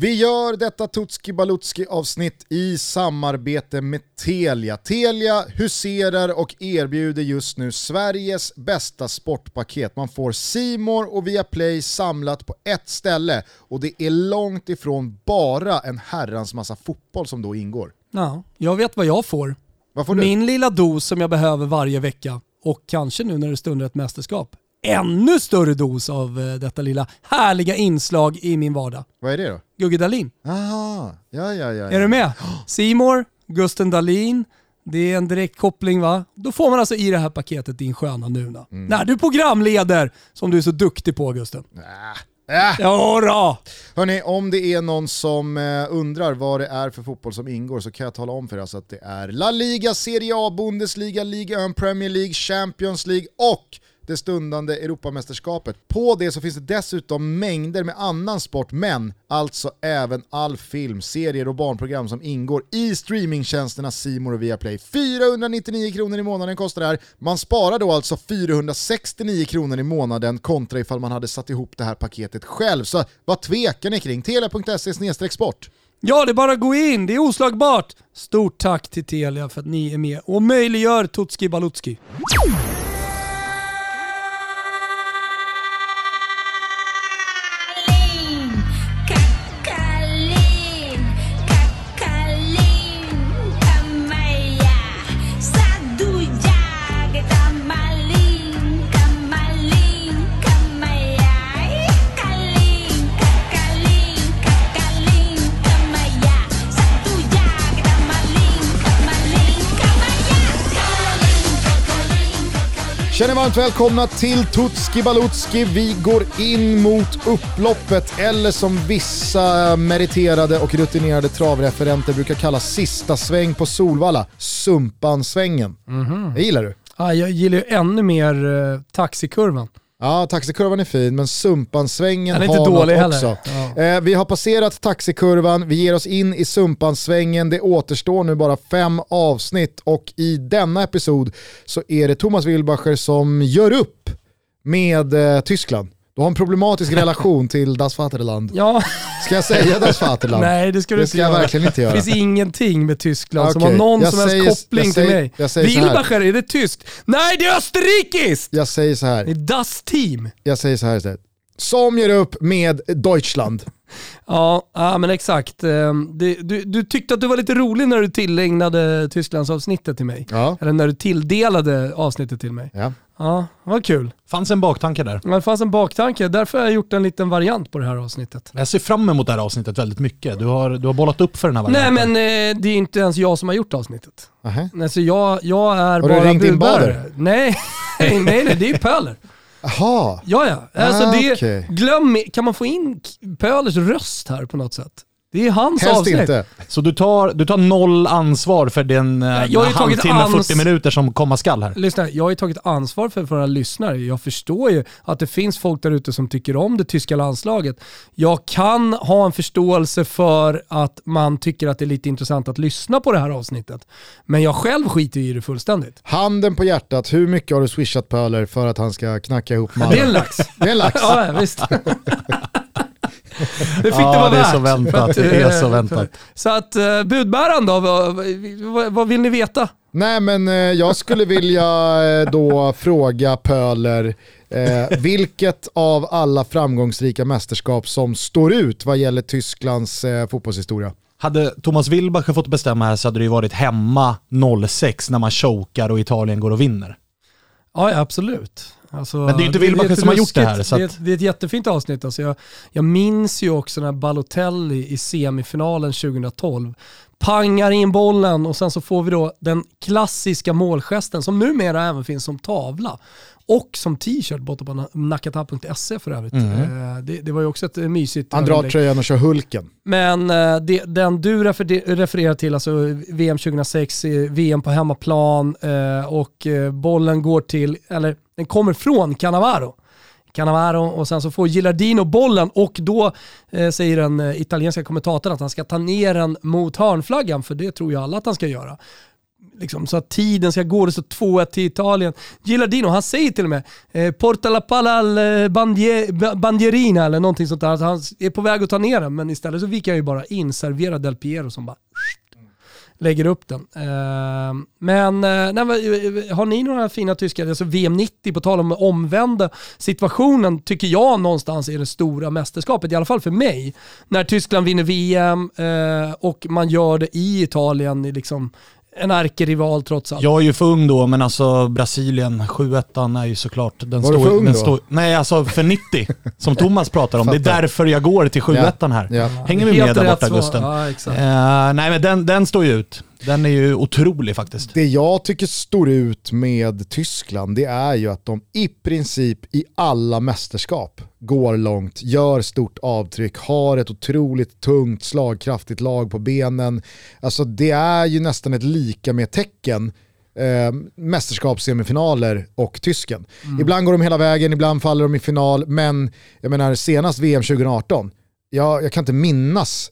Vi gör detta Tutski Balutski avsnitt i samarbete med Telia. Telia huserar och erbjuder just nu Sveriges bästa sportpaket. Man får Simor och Viaplay samlat på ett ställe och det är långt ifrån bara en herrans massa fotboll som då ingår. Ja, jag vet vad jag får. Vad får du? Min lilla dos som jag behöver varje vecka och kanske nu när det stundar ett mästerskap ännu större dos av eh, detta lilla härliga inslag i min vardag. Vad är det då? Gugge Dahlin. Aha, ja, ja, ja, Är du med? Simor, Gusten Dahlin, det är en direkt koppling va? Då får man alltså i det här paketet din sköna Nuna. Mm. När du programleder, som du är så duktig på Gusten. Äh. Äh. Jodå! Hörni, om det är någon som eh, undrar vad det är för fotboll som ingår så kan jag tala om för er alltså att det är La Liga, Serie A, Bundesliga, Liga 1, Premier League, Champions League och det stundande Europamästerskapet. På det så finns det dessutom mängder med annan sport, men alltså även all film, serier och barnprogram som ingår i streamingtjänsterna Simor och Viaplay. 499 kronor i månaden kostar det här. Man sparar då alltså 469 kronor i månaden kontra ifall man hade satt ihop det här paketet själv. Så vad tvekar ni kring? Telia.se sport. Ja, det är bara att gå in. Det är oslagbart. Stort tack till Telia för att ni är med och möjliggör Tutski Balutski. Känner varmt välkomna till Tutski Balutski. Vi går in mot upploppet, eller som vissa meriterade och rutinerade travreferenter brukar kalla sista sväng på Solvalla, Sumpan-svängen. Mm -hmm. Det gillar du? Ja, jag gillar ju ännu mer eh, taxikurvan. Ja, taxikurvan är fin, men Sumpansvängen har inte dålig också. Ja. Eh, vi har passerat taxikurvan, vi ger oss in i Sumpansvängen, det återstår nu bara fem avsnitt och i denna episod så är det Thomas Wilbacher som gör upp med eh, Tyskland. Du har en problematisk relation till Das Vaterland. Ja. Ska jag säga Das Vaterland? Nej det ska du det inte ska jag verkligen inte göra. Det finns ingenting med Tyskland okay. som har någon jag som säger, helst koppling till mig. Wilbacher, är det tyskt? Nej det är österrikiskt! Jag säger så här. Det är Das Team. Jag säger så här istället. Som gör upp med Deutschland. Ja, ja men exakt. Ehm, du, du, du, tyckte att du var lite rolig när du tillägnade Tysklandsavsnittet till mig. Ja. Eller när du tilldelade avsnittet till mig. Ja. Ja, vad kul. Fanns en baktanke där. Ja, det fanns en baktanke, därför har jag gjort en liten variant på det här avsnittet. Jag ser fram emot det här avsnittet väldigt mycket. Du har, du har bollat upp för den här varianten. Nej men eh, det är inte ens jag som har gjort avsnittet. Uh -huh. Alltså jag, jag är har bara du ringt in Bader? Nej, nej, nej, det är Pöler. Jaha. Ja, ja. Alltså ah, det, okay. glöm, kan man få in Pölers röst här på något sätt? Det är hans Helst avsnitt. inte. Så du tar, du tar noll ansvar för den jag har halvtimme, ans 40 minuter som komma skall här? Lyssna, jag har ju tagit ansvar för våra lyssnare. Jag förstår ju att det finns folk där ute som tycker om det tyska landslaget. Jag kan ha en förståelse för att man tycker att det är lite intressant att lyssna på det här avsnittet. Men jag själv skiter i det fullständigt. Handen på hjärtat, hur mycket har du swishat Pöler för att han ska knacka ihop mannen? Det är en lax. Det är en lax. ja, visst. Det fick ja, det vara det är värt. så väntat. Det är så väntat. Så att uh, budbäraren då, vad, vad, vill ni veta? Nej men eh, jag skulle vilja eh, då fråga Pöler, eh, vilket av alla framgångsrika mästerskap som står ut vad gäller Tysklands eh, fotbollshistoria? Hade Thomas Wilbacher fått bestämma här så hade det ju varit hemma 06 när man chokar och Italien går och vinner. Ja, absolut. Alltså, men det är ju inte Wilbacher som har gjort det här. Så att... det, är, det, är ett jättefint avsnitt. Alltså jag, jag minns ju också när Balotelli i semifinalen 2012 pangar in bollen och sen så får vi då den klassiska målgesten som numera även finns som tavla och som t-shirt borta på nakata.se för övrigt. Mm. Det, det, var ju också ett mysigt Han drar tröjan och kör Hulken. Men eh, det, den du refer, refererar till, alltså VM 2006, VM på hemmaplan eh, och bollen går till, eller den kommer från Cannavaro. Cannavaro och sen så får Gillardino bollen och då eh, säger den eh, italienska kommentatorn att han ska ta ner den mot hörnflaggan för det tror ju alla att han ska göra. liksom, så att tiden ska gå. Det står 2-1 till Italien. Gillardino, han säger till och med eh, “Porta la palla al eh, bandier, bandierina” eller någonting sånt där. Alltså, han är på väg att ta ner den, men istället så viker han ju bara in, serverar Del Piero som bara lägger upp den. Eh, men eh, nej, eh, eh, har ni några fina tyskar? Alltså VM 90, på tal om omvända situationen, tycker jag någonstans är det stora mästerskapet, i alla fall för mig. När Tyskland vinner VM och man gör det i Italien, liksom en ärkerival trots allt. Jag är ju för ung då, men alltså Brasilien, 7-1 är ju såklart... Den Var du för ung den då? står, Nej, alltså för 90, som Thomas pratar om. Det är därför jag går till 7-1 här. Ja. Hänger vi med där borta. Gusten? Ja. Eh, nej, men den, den står ju ut. Den är ju otrolig faktiskt. Det jag tycker står ut med Tyskland det är ju att de i princip i alla mästerskap går långt, gör stort avtryck, har ett otroligt tungt slagkraftigt lag på benen. Alltså det är ju nästan ett lika med tecken eh, mästerskapssemifinaler och tysken. Ibland går de hela vägen, ibland faller de i final, men jag menar senast VM 2018, jag, jag kan inte minnas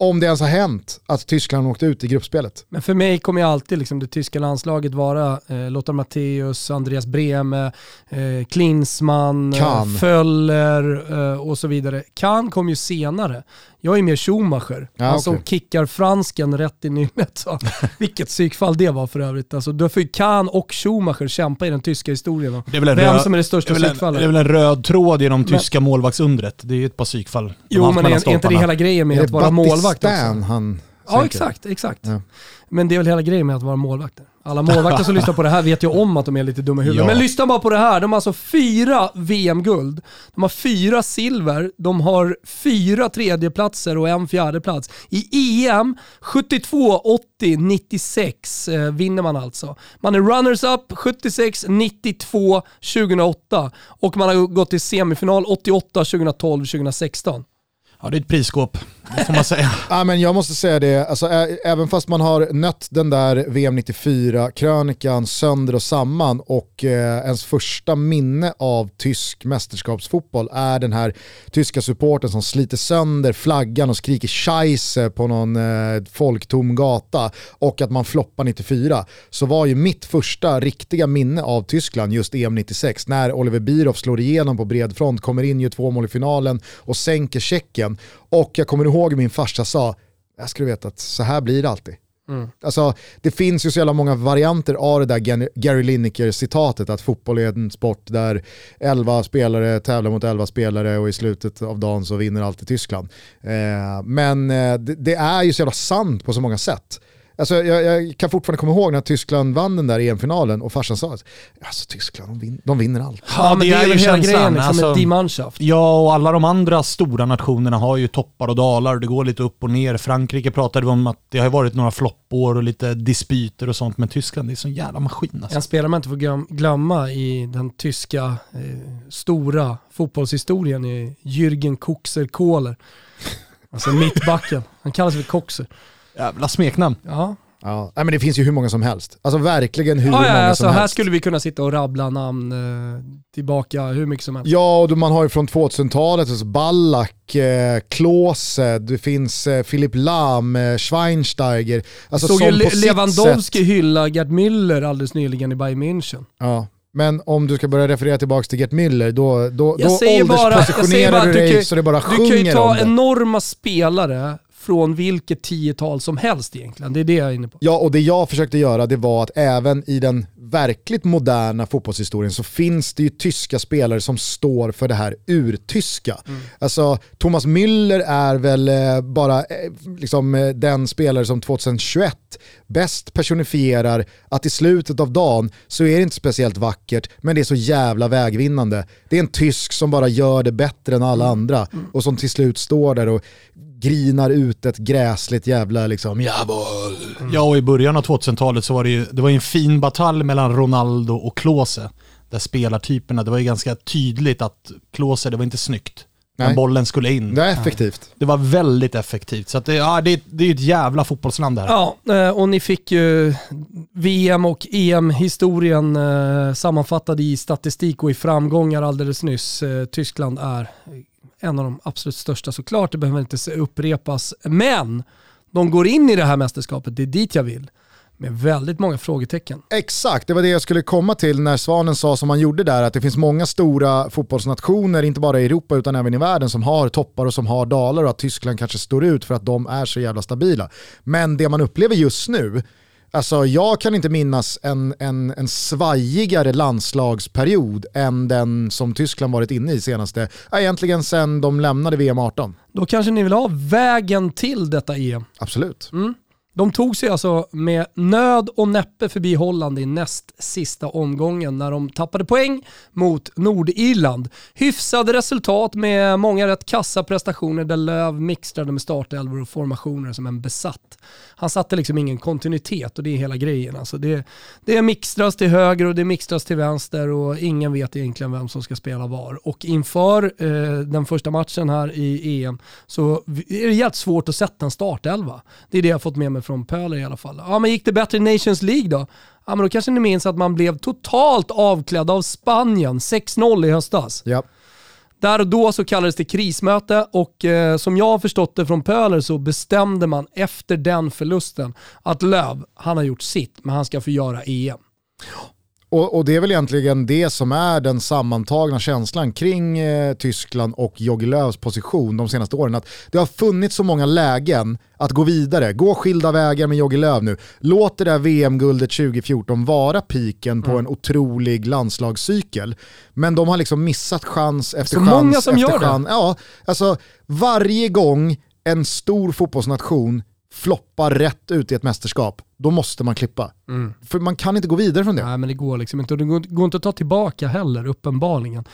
om det ens har hänt att Tyskland åkte ut i gruppspelet. Men för mig kommer ju alltid liksom det tyska landslaget vara eh, Lothar Matthäus, Andreas Brehme, eh, Klinsmann, eh, Kahn. Föller eh, och så vidare. Kahn kom ju senare. Jag är mer Schumacher. Ja, han som kickar fransken rätt i nyllet. Så. Vilket psykfall det var för övrigt. Alltså, då får ju Kahn och Schumacher kämpa i den tyska historien. Det är väl en Vem röd- som är det största det är väl en, psykfallet. det är väl en röd tråd genom Men- tyska målvaktsundret. Det är ju ett par psykfall. Jo men är, är inte det hela grejen med Är att det vara målvakt Battistan också? han Ja exakt, exakt. Ja. Men det är väl hela grejen med att vara målvakter. Alla målvakter som lyssnar på det här vet ju om att de är lite dumma i huvudet. Ja. Men lyssna bara på det här. De har alltså fyra VM-guld. De har fyra silver. De har fyra tredjeplatser och en fjärdeplats. I EM 72, 80, 96 eh, vinner man alltså. Man är runners-up 76, 92, 2008 och man har gått till semifinal 88, 2012, 2016. Ja, det är ett prisskåp. Det får man säga. Ja, men jag måste säga det, alltså, ä- även fast man har nött den där VM 94-krönikan sönder och samman och eh, ens första minne av tysk mästerskapsfotboll är den här tyska supporten som sliter sönder flaggan och skriker scheisse på någon eh, folktom gata och att man floppar 94 så var ju mitt första riktiga minne av Tyskland just EM 96 när Oliver Bierhoff slår igenom på bred front, kommer in, ju två mål i finalen och sänker Tjeckien. Och jag kommer ihåg min farsa sa, jag skulle veta att så här blir det alltid. Alltså, det finns ju så jävla många varianter av det där Gary Lineker-citatet att fotboll är en sport där 11 spelare tävlar mot 11 spelare och i slutet av dagen så vinner alltid Tyskland. Eh, men eh, det, det är ju så jävla sant på så många sätt. Alltså, jag, jag kan fortfarande komma ihåg när Tyskland vann den där EM-finalen och farsan sa att alltså, Tyskland, de, vin- de vinner allt. Ja, men det är, ju väl hela känslan. grejen liksom, Alltså- med Mannschaft. Ja, och alla de andra stora nationerna har ju toppar och dalar. Det går lite upp och ner. Frankrike pratade om att det har varit några floppår och lite dispyter och sånt. Men Tyskland, det är sån jävla maskin alltså. En spelare man inte får glöm- glömma i den tyska eh, stora fotbollshistorien är Jürgen Koxer Kohler. Alltså mittbacken. Han kallas för Koxer. Jävla smeknamn. Ja, Ja, nej, men det finns ju hur många som helst. Alltså verkligen hur ja, ja många alltså, som här helst. skulle vi kunna sitta och rabbla namn eh, tillbaka hur mycket som helst. Ja, och då man har ju från 2000-talet, alltså Ballack, eh, Klose, det finns eh, Philipp Lahm, eh, Schweinsteiger. Alltså Såg ju Le- Lewandowski sätt- hylla Gerd Müller alldeles nyligen i Bayern München. Ja. Men om du ska börja referera tillbaka till Gert Müller, då, då, Jag då bara- jag ålderspositionerar bara du dig kan- så det bara Du kan ju sjunger ta enorma spelare från vilket tiotal som helst egentligen. Det är det jag är inne på. Ja, och det jag försökte göra det var att även i den verkligt moderna fotbollshistorien så finns det ju tyska spelare som står för det här urtyska. Alltså Thomas Müller är väl eh, bara eh, liksom, eh, den spelare som 2021 bäst personifierar att i slutet av dagen så är det inte speciellt vackert men det är så jävla vägvinnande. Det är en tysk som bara gör det bättre än alla andra och som till slut står där och grinar ut ett gräsligt jävla liksom jawohl. Ja, och i början av 2000-talet så var det ju det var ju en fin batalj mellan Ronaldo och Klose. Där spelartyperna, det var ju ganska tydligt att Klose, det var inte snyggt. Men bollen skulle in. Det är effektivt. Det var väldigt effektivt. Så att det, ja, det, det är ju ett jävla fotbollsland det här. Ja, eh, och ni fick ju VM och EM-historien eh, sammanfattad i statistik och i framgångar alldeles nyss. Eh, Tyskland är en av de absolut största såklart, det behöver inte upprepas. Men de går in i det här mästerskapet, det är dit jag vill, med väldigt många frågetecken. Exakt, det var det jag skulle komma till när Svanen sa som han gjorde där, att det finns många stora fotbollsnationer, inte bara i Europa utan även i världen, som har toppar och som har dalar och att Tyskland kanske står ut för att de är så jävla stabila. Men det man upplever just nu, Alltså jag kan inte minnas en, en, en svajigare landslagsperiod än den som Tyskland varit inne i senaste, egentligen sen de lämnade VM 18. Då kanske ni vill ha vägen till detta EM? Absolut. Mm. De tog sig alltså med nöd och näppe förbi Holland i näst sista omgången när de tappade poäng mot Nordirland. Hyfsade resultat med många rätt kassa prestationer där Löv mixtrade med startelvor och formationer som en besatt. Han satte liksom ingen kontinuitet och det är hela grejen. Alltså det, det mixtras till höger och det mixtras till vänster och ingen vet egentligen vem som ska spela var. Och inför eh, den första matchen här i EM så är det jävligt svårt att sätta en startelva. Det är det jag fått med mig från Pöler i alla fall. Ja, men gick det bättre i Nations League då? Ja, men då kanske ni minns att man blev totalt avklädd av Spanien, 6-0 i höstas. Ja. Där och då så kallades det krismöte och eh, som jag har förstått det från Pöler så bestämde man efter den förlusten att Löv, han har gjort sitt, men han ska få göra EM. Och, och, det är väl egentligen det som är den sammantagna känslan kring eh, Tyskland och Jogi Löws position de senaste åren. Att det har funnits så många lägen att gå vidare, gå skilda vägar med Jogi Löw nu. Låt det där VM-guldet 2014 vara piken på mm. en otrolig landslagscykel. Men de har liksom missat chans efter så chans. Så många som gör chans. det. Ja, alltså varje gång en stor fotbollsnation floppar rätt ut i ett mästerskap, då måste man klippa. Mm. För man kan inte gå vidare från det. Nej men det går liksom inte. Och det går, inte att ta tillbaka heller, uppenbarligen.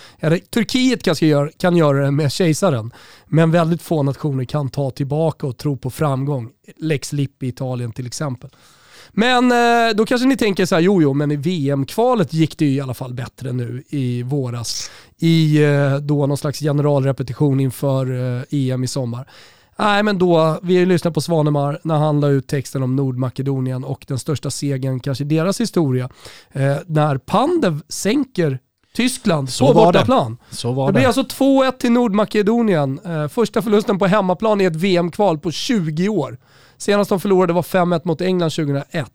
Turkiet kanske gör, kan göra det med kejsaren, men väldigt få nationer kan ta tillbaka och tro på framgång. Lex Lippi i Italien till exempel. Men eh, då kanske ni tänker så här, jo jo, men i VM-kvalet gick det ju i alla fall bättre nu i våras. I eh, då någon slags generalrepetition inför EM eh, i sommar. Nej men då, vi lyssnar på Svanemar när han la ut texten om Nordmakedonien och den största segern kanske i deras historia. Eh, när Pandev sänker Tyskland så på bortaplan. Det. Så var det blir det. alltså 2-1 till Nordmakedonien. Eh, första förlusten på hemmaplan i ett VM-kval på 20 år. Senast de förlorade var 5-1 mot England 2001.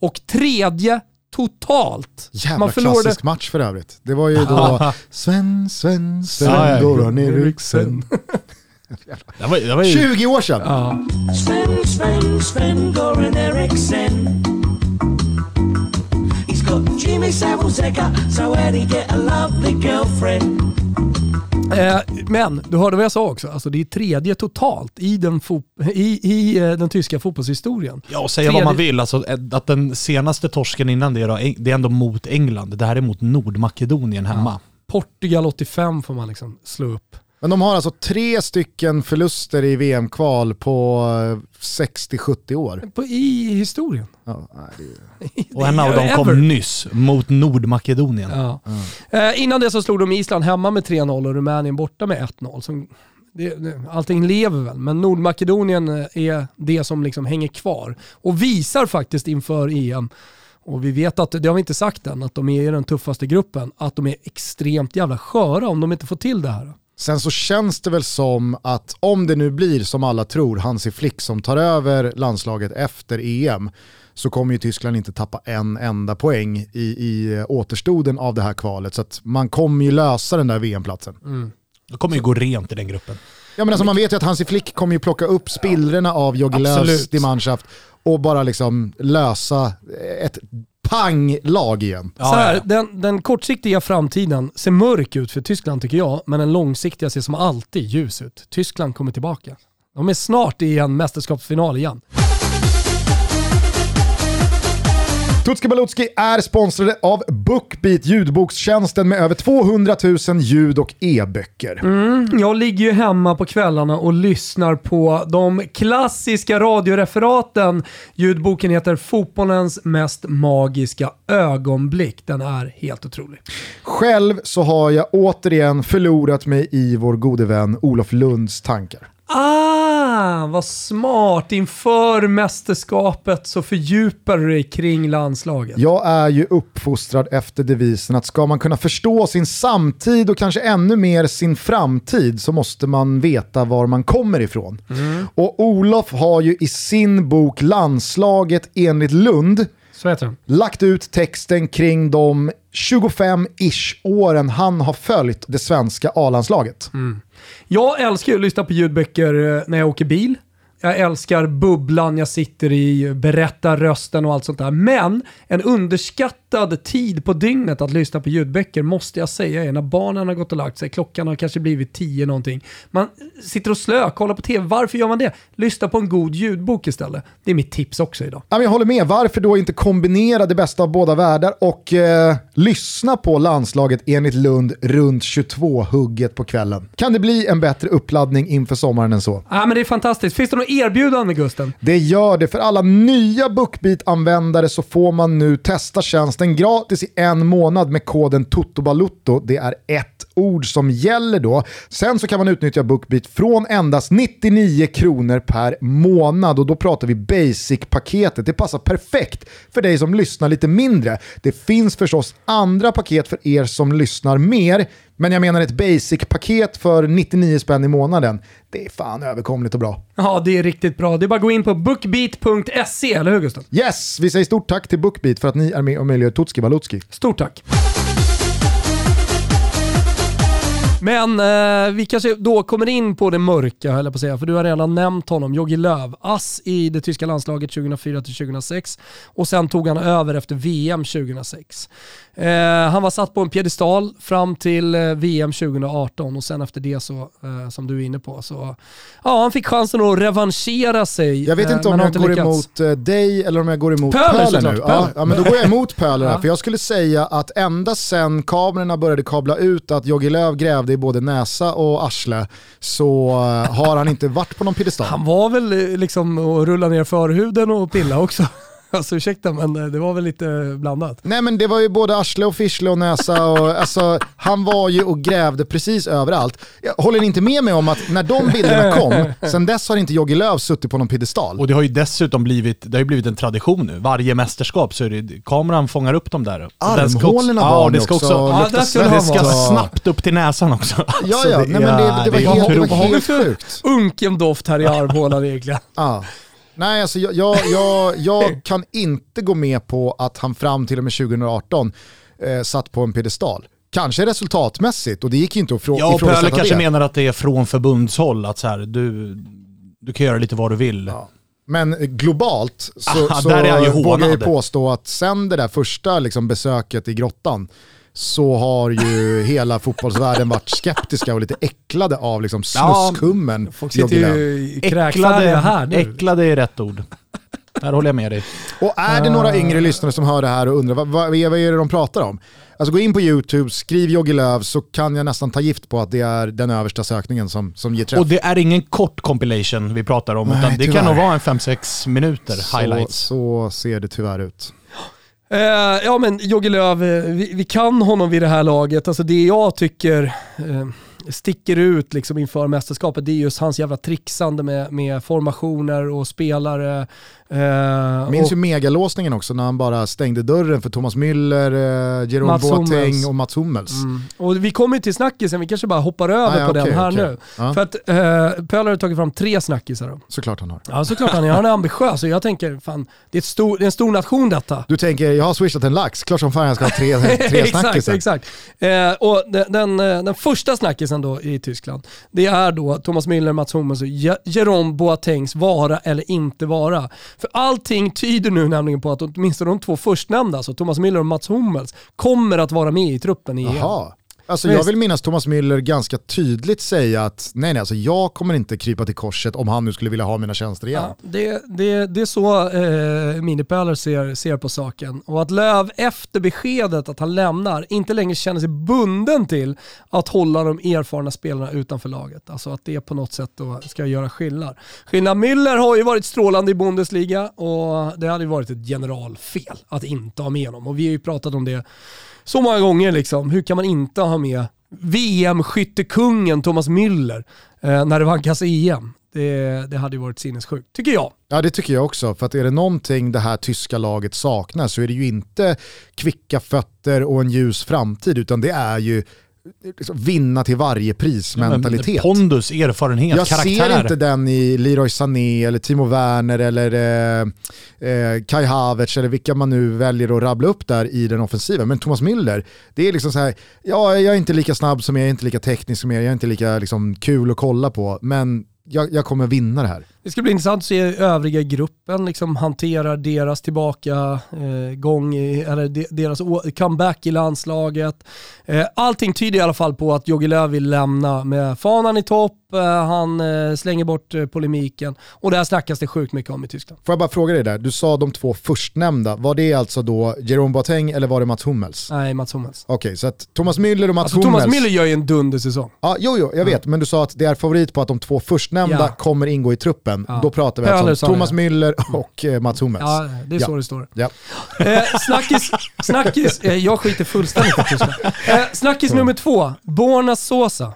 Och tredje totalt. Jävla Man förlorade... klassisk match för övrigt. Det var ju då Sven, Sven, Sven-Goran Eriksen. Det var, det var ju... 20 år sedan! Ja. Sven, Sven, Sven, Goran Eriksson He's got Jimmy Savile so where'd he get a lovely girlfriend? Eh, men du hörde vad jag sa också, alltså det är tredje totalt i den, i, i eh, den tyska fotbollshistorien. Ja, och säga tredje... vad man vill, alltså, eh, att den senaste torsken innan det, då, det är ändå mot England. Det här är mot Nordmakedonien hemma. Ja. Portugal 85 får man liksom slå upp. Men de har alltså tre stycken förluster i VM-kval på 60-70 år. På, I historien. Ja, nej, Och en av dem kom nyss mot Nordmakedonien. Ja. Ja. Eh, innan det så slog de Island hemma med 3-0 och Rumänien borta med 1-0. Det, det, allting lever väl, men Nordmakedonien eh, är det som liksom hänger kvar och visar faktiskt inför EM och vi vet att, det har vi inte sagt än, att de är i den tuffaste gruppen, att de är extremt jävla sköra om de inte får till det här. Sen så känns det väl som att om det nu blir som alla tror, Hansi Flick som tar över landslaget efter EM, så kommer ju Tyskland inte tappa en enda poäng i, i återstoden av det här kvalet. Så att man kommer ju lösa den där VM-platsen. Mm. Det kommer ju gå rent i den gruppen. Ja men alltså man vet ju att Hansi Flick kommer ju plocka upp spillrorna av Jogi Löws Mannschaft och bara liksom lösa ett panglag igen. så här, den, den kortsiktiga framtiden ser mörk ut för Tyskland tycker jag, men den långsiktiga ser som alltid ljus ut. Tyskland kommer tillbaka. De är snart i en mästerskapsfinal igen. Tutski Balutski är sponsrade av Bookbeat, ljudbokstjänsten med över 200 000 ljud och e-böcker. Mm, jag ligger ju hemma på kvällarna och lyssnar på de klassiska radioreferaten. Ljudboken heter Fotbollens mest magiska ögonblick. Den är helt otrolig. Själv så har jag återigen förlorat mig i vår gode vän Olof Lunds tankar. Ah, vad smart. Inför mästerskapet så fördjupar du dig kring landslaget. Jag är ju uppfostrad efter devisen att ska man kunna förstå sin samtid och kanske ännu mer sin framtid så måste man veta var man kommer ifrån. Och Olof har ju i sin bok Landslaget enligt Lund lagt ut texten kring de 25-ish åren han har följt det svenska A-landslaget. Jag älskar ju att lyssna på ljudböcker eh, när jag åker bil. Jag älskar bubblan jag sitter i, berättarrösten och allt sånt där. Men en underskattad tid på dygnet att lyssna på ljudböcker måste jag säga är när barnen har gått och lagt sig. Klockan har kanske blivit tio någonting. Man sitter och slö, kollar på tv. Varför gör man det? Lyssna på en god ljudbok istället. Det är mitt tips också idag. Jag håller med, varför då inte kombinera det bästa av båda världar och eh, lyssna på landslaget enligt Lund runt 22-hugget på kvällen? Kan det bli en bättre uppladdning inför sommaren än så? Ja, men det är fantastiskt. Finns det något erbjudande Gusten? Det gör det. För alla nya BookBeat-användare så får man nu testa tjänsten den gratis i en månad med koden TOTOBALUTTO. Det är ett ord som gäller då. Sen så kan man utnyttja BookBeat från endast 99 kronor per månad och då pratar vi basic-paketet. Det passar perfekt för dig som lyssnar lite mindre. Det finns förstås andra paket för er som lyssnar mer, men jag menar ett basic-paket för 99 spänn i månaden. Det är fan överkomligt och bra. Ja, det är riktigt bra. Det är bara att gå in på bookbeat.se, eller hur Gusten? Yes, vi säger stort tack till BookBeat för att ni är med och möjliggör Tutski Balutski. Stort tack. Men eh, vi kanske då kommer in på det mörka, höll jag på att säga, för du har redan nämnt honom, Jogi Löw. Ass i det tyska landslaget 2004-2006 och sen tog han över efter VM 2006. Eh, han var satt på en piedestal fram till eh, VM 2018 och sen efter det så, eh, som du är inne på, så ja, han fick chansen att revanschera sig. Jag vet eh, inte om jag går lyckats. emot eh, dig eller om jag går emot Pöler, Pöler, nu. Pöler. Ja, men då går jag emot Pöler här, för jag skulle säga att ända sen kamerorna började kabla ut att Jogi Löw grävde i både näsa och arsle så eh, har han inte varit på någon piedestal. Han var väl eh, liksom och rulla ner förhuden och pilla också. Alltså ursäkta men eh, det var väl lite blandat. Nej men det var ju både arsle och fischle och näsa och alltså, han var ju och grävde precis överallt. Jag håller ni inte med mig om att när de bilderna kom, sen dess har inte Jogi Löw suttit på någon piedestal. Och det har ju dessutom blivit, det har ju blivit en tradition nu. Varje mästerskap så är det, kameran fångar upp dem där. Ska Armhålorna ja, var och det det ska också. också, Ja, där skulle det ska snabbt upp till näsan också. Ja, Alltså, ja, nej, men det, det, var helt, det var helt sjukt. Unken doft här i armhålan egentligen. Ja. Nej, alltså jag, jag, jag, jag kan inte gå med på att han fram till och med 2018 eh, satt på en piedestal. Kanske resultatmässigt och det gick ju inte att frå- Ja, och Pöle ifrågasätta kanske det. menar att det är från förbundshåll, att så här, du, du kan göra lite vad du vill. Ja. Men globalt så, Ah, så vågar jag påstå att sen det där första liksom, besöket i grottan så har ju hela fotbollsvärlden varit skeptiska och lite äcklade av liksom, Ja, snuskummen Folk sitter ju kräkfärdiga här nu. äcklade är rätt ord. Där håller jag med dig. Och är det några yngre lyssnare som hör det här och undrar vad, vad, vad är det de pratar om? Alltså gå in på YouTube, skriv Jogi Löw så kan jag nästan ta gift på att det är den översta sökningen som, som ger träff. Och det är ingen kort compilation vi pratar om, Nej, utan det tyvärr. kan nog vara en 5-6 minuter så, highlights. så ser det tyvärr ut. Eh, ja men Jogge Löw, eh, vi, vi kan honom vid det här laget. Alltså det jag tycker eh, sticker ut liksom inför mästerskapet det är just hans jävla trixande med, med formationer och spelare. Eh, Minns och, ju megalåsningen också när han bara stängde dörren för Thomas Müller, eh, Jerome Mats Boateng Hummels. och Mats Hummels. Mm. Och vi kommer ju till snackisen, vi kanske bara hoppar över Ah, ja, på okej, den här okej. nu. Ja. För att eh, Pöler har tagit fram tre snackisar. Såklart han har. Ja såklart han är, han är ambitiös och jag tänker fan, det är, stor, det är en stor nation detta. Du tänker, jag har swishat en lax, klart som fan jag ska ha tre, tre exakt, snackisar. exakt. Eh, och den, den, eh, den första snackisen då i Tyskland, det är då Thomas Müller, Mats Hummels och Je- Jerome Boatengs vara eller inte vara. För allting tyder nu nämligen på att åtminstone de två förstnämnda, alltså Thomas Müller och Mats Hummels, kommer att vara med i truppen i EM. Jaha. Alltså jag vill minnas Thomas Müller ganska tydligt säga att nej, nej, alltså jag kommer inte krypa till korset om han nu skulle vilja ha mina tjänster igen. Ja, det, det, det är så eh, Minipöler ser, ser på saken. Och att Löv efter beskedet att han lämnar inte längre känner sig bunden till att hålla de erfarna spelarna utanför laget. Alltså att det på något sätt då ska göra skillnad. Skillnad Müller har ju varit strålande i Bundesliga och det hade ju varit ett generalfel att inte ha med honom. Och vi har ju pratat om det så många gånger liksom. Hur kan man inte ha med VM-skyttekungen Thomas Müller eh, när det vankas EM? Det, det hade ju varit sinnessjukt, tycker jag. Ja det tycker jag också, för att är det någonting det här tyska laget saknar så är det ju inte kvicka fötter och en ljus framtid utan det är ju vinna till varje pris mentalitet. Pondus, erfarenhet, jag karaktär. Jag ser inte den i Leroy Sané eller Timo Werner eller eh, eh, Kai Havertz eller vilka man nu väljer att rabbla upp där i den offensiva. Men Thomas Müller, det är liksom så här, ja jag är inte lika snabb som er, jag är inte lika teknisk som er, jag är inte lika liksom, kul att kolla på, men jag, jag kommer vinna det här. Det ska bli intressant att se övriga gruppen liksom hanterar deras tillbaka eh, gång, i, eller de, deras comeback i landslaget. Eh, allting tyder i alla fall på att Jogi Löw vill lämna med fanan i topp, eh, han eh, slänger bort eh, polemiken och det här snackas det sjukt mycket om i Tyskland. Får jag bara fråga dig där, du sa de två förstnämnda, var det alltså då Jerome Boateng eller var det Mats Hummels? Nej, Mats Hummels. Okej, okay, så att Thomas Müller och Mats alltså, Hummels... Thomas Müller gör ju en dundersäsong. Ja, jo, jo, jag vet, men du sa att det är favorit på att de två förstnämnda ja. kommer ingå i truppen. Ja. Då pratar vi alltså om Thomas Müller och eh, Mats Hummels. Ja, det är så det står. Ja. Eh, snackis, snackis eh, jag skiter fullständigt i Tyskland. Eh, snackis nummer två, Borna Sosa.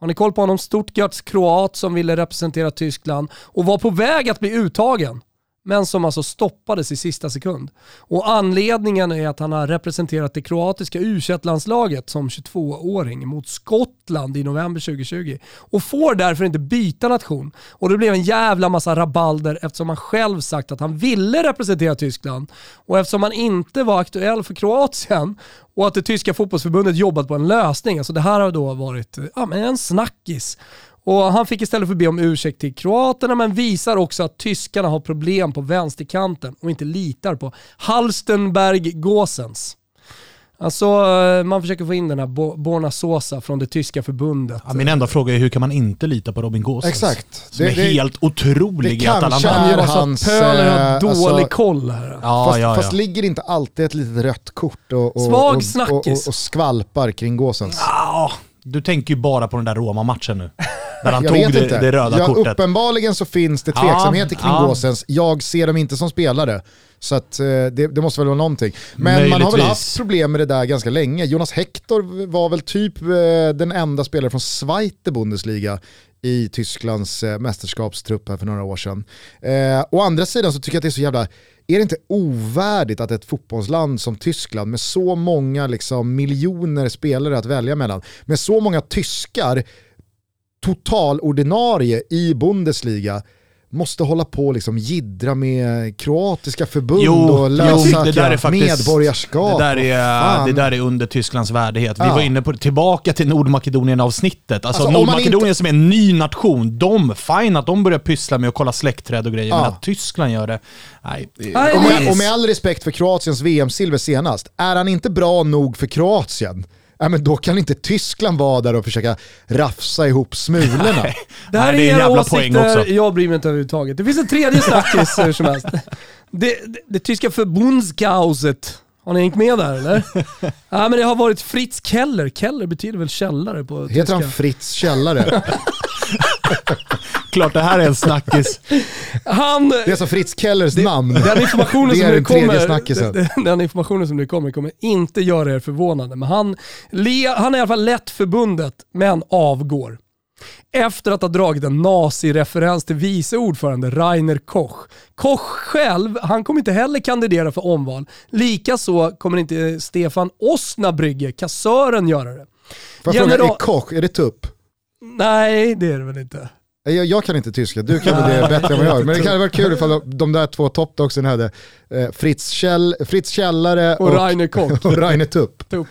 Har ni koll på honom? Stuttgarts kroat som ville representera Tyskland och var på väg att bli uttagen men som alltså stoppades i sista sekund. Och anledningen är att han har representerat det kroatiska u landslaget som 22-åring mot Skottland i november 2020 och får därför inte byta nation. Och det blev en jävla massa rabalder eftersom han själv sagt att han ville representera Tyskland och eftersom han inte var aktuell för Kroatien och att det tyska fotbollsförbundet jobbat på en lösning. Alltså det här har då varit ja, men en snackis. Och han fick istället för be om ursäkt till kroaterna men visar också att tyskarna har problem på vänsterkanten och inte litar på Halstenberg-Gåsens. Alltså eh, man försöker få in den här Borna Sosa från det tyska förbundet. Ja, min enda fråga är hur kan man inte lita på Robin Gåsens? Exakt. Som det, är det, helt otrolig i Atalanta. Han gör hans... Pöler har eh, dålig alltså, koll här. Ja, fast, ja, ja. fast ligger inte alltid ett litet rött kort och, och, Svag och, och, och, skvalpar kring Gåsens? Ja, du tänker ju bara på den där Roma-matchen nu. När han jag tog det, det, röda ja, kortet. Uppenbarligen så finns det tveksamheter ja, kring ja. Gåsens. Jag ser dem inte som spelare. Så att, eh, det, det, måste väl vara någonting. Men man har väl haft problem med det där ganska länge. Jonas Hector var väl typ eh, den enda spelare från Zweite Bundesliga i Tysklands eh, mästerskapstrupp här för några år sedan. Eh, å andra sidan så tycker jag att det är så jävla, är det inte ovärdigt att ett fotbollsland som Tyskland med så många liksom, miljoner spelare att välja mellan, med så många tyskar totalordinarie i Bundesliga måste hålla på och liksom jiddra med kroatiska förbund jo, och lösa jo, det där är faktiskt, medborgarskap. Det där, är, det där är under Tysklands värdighet. Vi ja. var inne på tillbaka till Nordmakedonien-avsnittet. Alltså, alltså Nordmakedonien inte... som är en ny nation, de, fine att de börjar pyssla med att kolla släktträd och grejer, ja. men att Tyskland gör det, nej. och, med, och med all respekt för Kroatiens VM-silver senast, är han inte bra nog för Kroatien? Ja, men då kan inte Tyskland vara där och försöka rafsa ihop smulorna. det här Nej, är, är en poäng också. jag bryr mig inte överhuvudtaget. Det finns en tredje snackis hur som helst. Det, det, det tyska förbundskaoset. Har ni hängt med där eller? ja, men det har varit Fritz Keller. Keller betyder väl källare på Heter tyska? han Fritz Källare? Klart det här är en snackis. Han, det är alltså Fritz Kellers det, namn. Den informationen det är som den kommer, snackisen. Den, den informationen som nu kommer kommer inte göra er förvånade. Men han, han är i alla fall lätt förbundet, men avgår. Efter att ha dragit en nazireferens till vice ordförande Rainer Koch. Koch själv, han kommer inte heller kandidera för omval. Likaså kommer inte Stefan Osnabrygge, kassören, göra det. Får jag fråga, är Koch, är det tupp? Nej, det är det väl inte. Jag, jag kan inte tyska, du kan väl det bättre än vad jag Men det kan vara kul ifall de där två toppdogsen hade eh, Fritz, Kjell, Fritz Källare och, och Rainer Koch. Och Rainer Tupp. Tupp.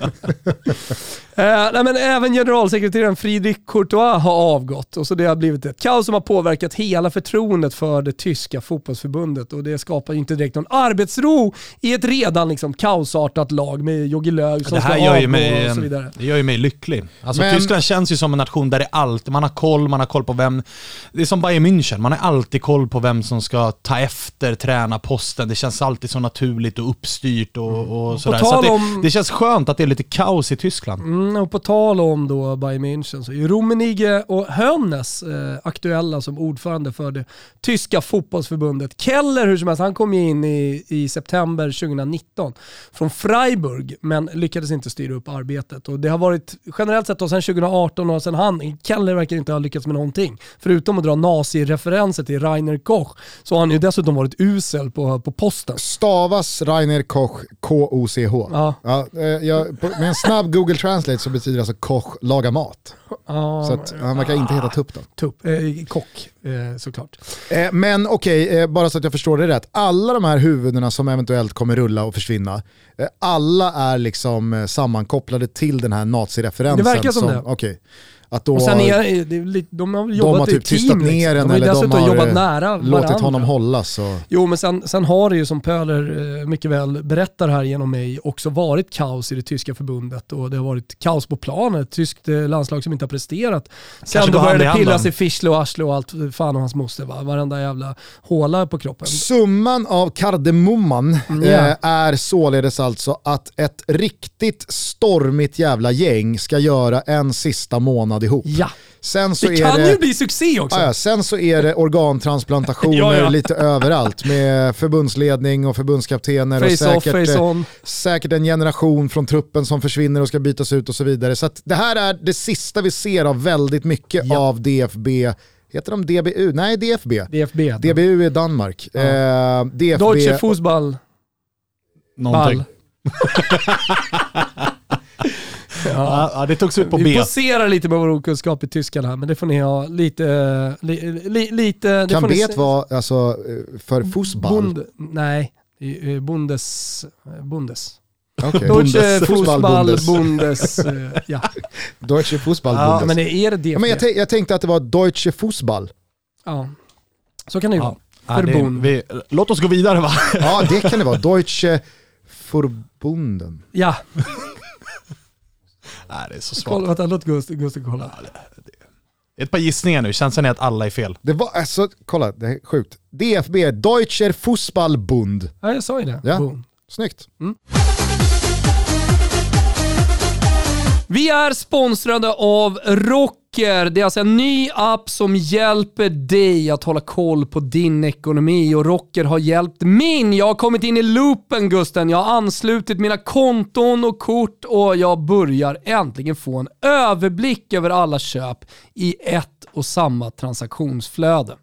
Eh, nej, men även generalsekreteraren Friedrich Courtois har avgått och så det har blivit ett kaos som har påverkat hela förtroendet för det tyska fotbollsförbundet och det skapar ju inte direkt någon arbetsro i ett redan liksom kaosartat lag med Jogi Löw som det här ska gör avgå mig, och så vidare. Det gör ju mig lycklig. Alltså men, Tyskland känns ju som en nation där det är allt, man har koll, man har koll på vem, det är som Bayern München, man har alltid koll på vem som ska ta efter tränarposten, det känns alltid så naturligt och uppstyrt och, och sådär. Så det, det, känns skönt att det är lite kaos i Tyskland. Mm. Mm, och på tal om då Bayern München så är Rummenigge och Hönes eh, aktuella som ordförande för det tyska fotbollsförbundet. Keller hur som helst, han kom ju in i, i september 2019 från Freiburg men lyckades inte styra upp arbetet. Och det har varit generellt sett då sedan 2018 och sen han, Keller verkar inte ha lyckats med någonting. Förutom att dra nazireferenser till Rainer Koch så har han ju dessutom varit usel på, på posten. Stavas Rainer Koch K-O-C-H? Ja. ja eh, jag, på, med en snabb Google Translate så betyder alltså Koch laga mat. Ja, så att han verkar inte heta Tupp då. Tupp, eh, kock eh, såklart. Eh, men okej, okay, eh, bara så att jag förstår det rätt. Alla de här huvudena som eventuellt kommer rulla och försvinna, eh, alla är liksom sammankopplade till den här nazireferensen. Det verkar som, som det. Okay. Att då, och sen är, det, de har jobbat de har typ i team. ner liksom. den, de har dessutom de har jobbat nära låtit varandra. honom hållas. Och... Jo men sen, sen har det ju som Pöler eh, mycket väl berättar här genom mig också varit kaos i det tyska förbundet och det har varit kaos på planen. Ett tyskt eh, landslag som inte har presterat. Sen då började det pillas i Fischle och Arsle och allt fan och hans moster. Va? Varenda jävla håla på kroppen. Summan av kardemumman Mm, eh, är således alltså att ett riktigt stormigt jävla gäng ska göra en sista månad ihop. Ja. Sen så det är kan det, ju bli succé också. Ja, sen så är det organtransplantationer Ja, ja. lite överallt med förbundsledning och förbundskaptener och Face off, säkert, face eh, on. säkert en generation från truppen som försvinner och ska bytas ut och så vidare. Så att det här är det sista vi ser av väldigt mycket Ja. av DFB. Heter de DBU? Nej, DFB. DFB. DBU är Danmark. Ja. Eh, DFB... Deutsche Fußball. Någonting. Ball. Ja, ja, det togs ut på Vi B. poserar lite med vår okunskap i tyskan här, men det får ni ha lite... Li, li, lite det Kan se- vara alltså, eh, för fotboll? Bund, nej, Bundes... Bundes. Okay. Deutsche Fußball Bundes. Eh, ja. Deutsche Fußball ja, Bundes. men det är det DFB? Ja, men jag, tänk- jag tänkte att det var Deutsche Fußball. ja. Så kan det ju vara. Ja, det, Förbund. vi, låt oss gå vidare va? Ja, det kan det vara. Deutsche Förbunden. Ja, Nej, det är så kolla, svagt. vänta, låt Gustav, Gustav kolla. Ett par gissningar nu, känslan är att alla är fel. Det var, alltså, kolla, det är sjukt. DFB, Deutscher Fußballbund. Ja, jag sa ju det. Ja. Boom. Snyggt. Vi är sponsrade av Rocker. Det är alltså en ny app som hjälper dig att hålla koll på din ekonomi och Rocker har hjälpt min. Jag har kommit in i loopen Gusten. Jag har anslutit mina konton och kort och jag börjar äntligen få en överblick över alla köp i ett och samma transaktionsflöde.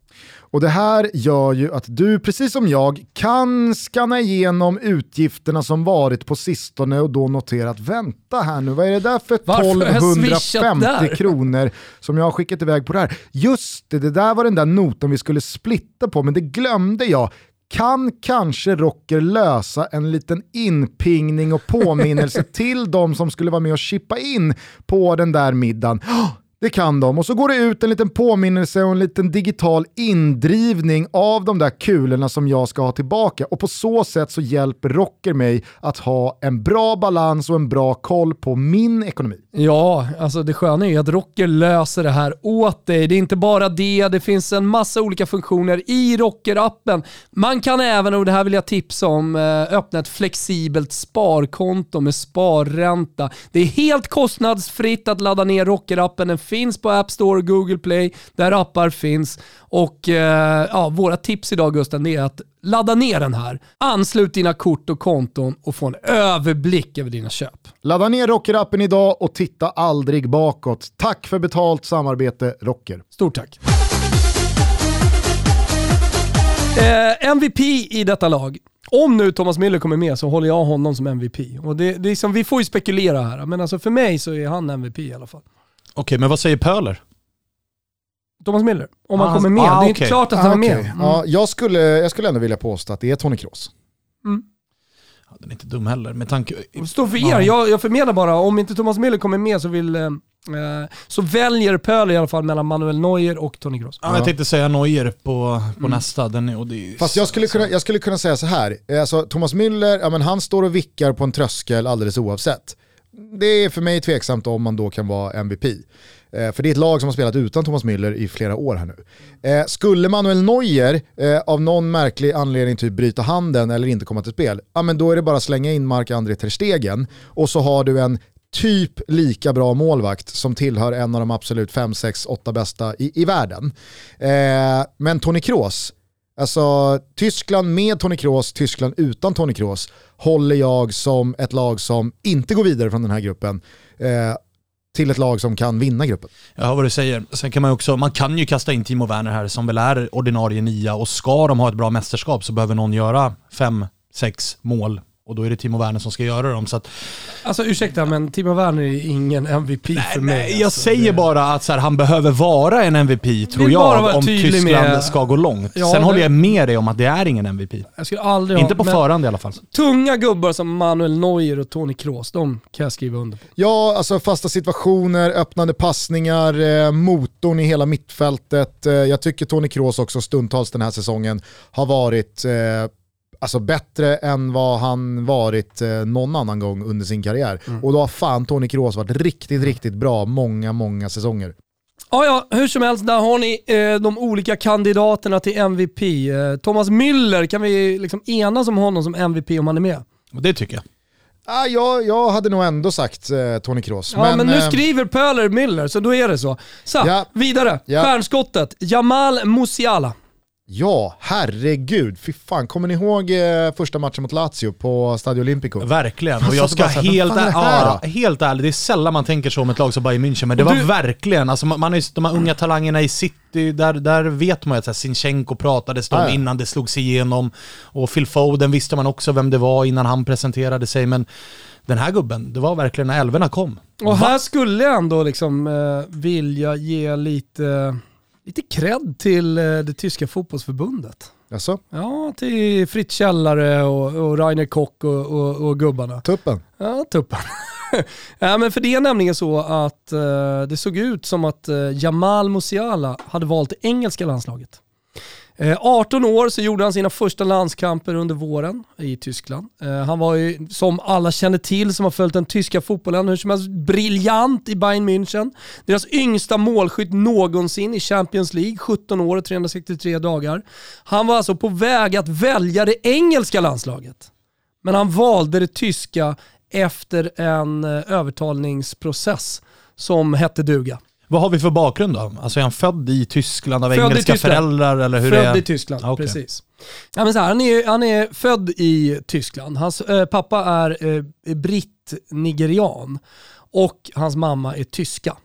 Och det här gör ju att du, precis som jag, kan scanna igenom utgifterna som varit på sistone och då notera att vänta här nu, vad är det där för Varför har jag swishat 1250 där? kronor som jag har skickat iväg på det här? Just det, det där var den där noten vi skulle splitta på, men det glömde jag. Kan kanske Rocker lösa en liten inpingning och påminnelse till de som skulle vara med och chippa in på den där middagen? Det kan de. Och så går det ut en liten påminnelse och en liten digital indrivning av de där kulorna som jag ska ha tillbaka. Och på så sätt så hjälper Rocker mig att ha en bra balans och en bra koll på min ekonomi. Ja, alltså det sköna är ju att Rocker löser det här åt dig. Det är inte bara det, det finns en massa olika funktioner i Rocker-appen. Man kan även, och det här vill jag tipsa om, eh, öppna ett flexibelt sparkonto med sparränta. Det är helt kostnadsfritt att ladda ner Rocker-appen. Den finns på App Store och Google Play, där appar finns. Och eh, ja, våra tips idag Gusten, det är att ladda ner den här. Anslut dina kort och konton och få en överblick över dina köp. Ladda ner Rocker-appen idag och titta aldrig bakåt. Tack för betalt samarbete Rocker. Stort tack. Eh, MVP i detta lag. Om nu Thomas Müller kommer med så håller jag honom som MVP. Och det, det är som, vi får ju spekulera här, men alltså för mig så är han MVP i alla fall. Okej, men vad säger Pöler? Thomas Müller, om han Ah, kommer med. ah, det är okej. inte klart att han är med. Mm. Ja, jag, skulle, jag skulle ändå vilja påstå att det är Tony Kroos. Ja, den är inte dum heller, med tanke... Stå för er, Ja. jag, jag förmedlar bara, om inte Thomas Müller kommer med så vill... Eh, eh, så väljer Pöler i alla fall mellan Manuel Neuer och Toni Kroos. Ja, jag tänkte säga Neuer på, på nästa. Den är, och det är, Fast jag skulle, kunna, jag skulle kunna säga så här, alltså, Thomas Müller, ja, men han står och vickar på en tröskel alldeles oavsett. Det är för mig tveksamt om man då kan vara MVP. Eh, för det är ett lag som har spelat utan Thomas Müller i flera år här nu. Eh, skulle Manuel Neuer eh, av någon märklig anledning typ bryta handen eller inte komma till spel, ja men då är det bara att slänga in Mark-André Ter Stegen och så har du en typ lika bra målvakt som tillhör en av de absolut 5, 6, 8 bästa i, i världen. Eh, men Toni Kroos, alltså Tyskland med Toni Kroos, Tyskland utan Toni Kroos, håller jag som ett lag som inte går vidare från den här gruppen. Eh, till ett lag som kan vinna gruppen. Jag hör vad du säger. Sen kan man också, man kan ju kasta in Timo Werner här som väl är ordinarie nia och ska de ha ett bra mästerskap så behöver någon göra fem, sex mål och då är det Timo Werner som ska göra dem. Så att, alltså ursäkta, men Timo Werner är ingen MVP nej, för mig. Nej, jag alltså, säger det... bara att så här, han behöver vara en MVP, tror jag, om Tyskland med... ska gå långt. Ja, Sen det... håller jag med dig om att det är ingen MVP. Jag skulle aldrig Inte ha, på förhand i alla fall. Tunga gubbar som Manuel Neuer och Toni Kroos, de kan jag skriva under på. Ja, alltså fasta situationer, öppnande passningar, eh, motorn i hela mittfältet. Eh, jag tycker Toni Kroos också stundtals den här säsongen har varit eh, alltså bättre än vad han varit eh, någon annan gång under sin karriär. Mm. Och då har fan Toni Kroos varit riktigt, riktigt bra många, många säsonger. Ja, ja, hur som helst, där har ni eh, de olika kandidaterna till MVP. Eh, Thomas Müller, kan vi liksom enas om honom som MVP om han är med? Det tycker jag. Ah, jag, jag hade nog ändå sagt eh, Toni Kroos. Ja, men, men nu eh, skriver Pöler Müller, så då är det så. Så, ja, vidare. Ja. Stjärnskottet, Jamal Musiala. Ja, herregud. Fy fan, kommer ni ihåg eh, första matchen mot Lazio på Stadio Olimpico? Verkligen, och jag ska här, helt, är ja, helt ärligt, det är sällan man tänker så om ett lag som Bayern München, men det var du... verkligen, alltså man är, de här unga talangerna i City, där, där vet man ju att Sinchenko pratades de ah, ja. innan det slogs igenom, och Phil Foden visste man också vem det var innan han presenterade sig, men den här gubben, det var verkligen när älvorna kom. Och här skulle jag ändå liksom eh, vilja ge lite lite cred till eh, det tyska fotbollsförbundet. Jaså? Ja, till Fritz Källare och, och Rainer Kock och, och, och gubbarna. Tuppen? Ja, tuppen. ja, men för det är nämligen så att uh, det såg ut som att uh, Jamal Musiala hade valt det engelska landslaget. Eh, 18 år så gjorde han sina första landskamper under våren i Tyskland. Eh, han var ju, som alla känner till som har följt den tyska fotbollen, hur som helst briljant i Bayern München. Deras yngsta målskytt någonsin i Champions League, 17 år och 363 dagar. Han var alltså på väg att välja det engelska landslaget. Men han valde det tyska efter en eh, övertalningsprocess som hette duga. Vad har vi för bakgrund då? Alltså är han född i Tyskland av född engelska Tyskland. föräldrar eller hur född är i Tyskland, ah, okay. precis. Ja, men så här, han, är, han är född i Tyskland. Hans eh, pappa är eh, britt-nigerian och hans mamma är tyska.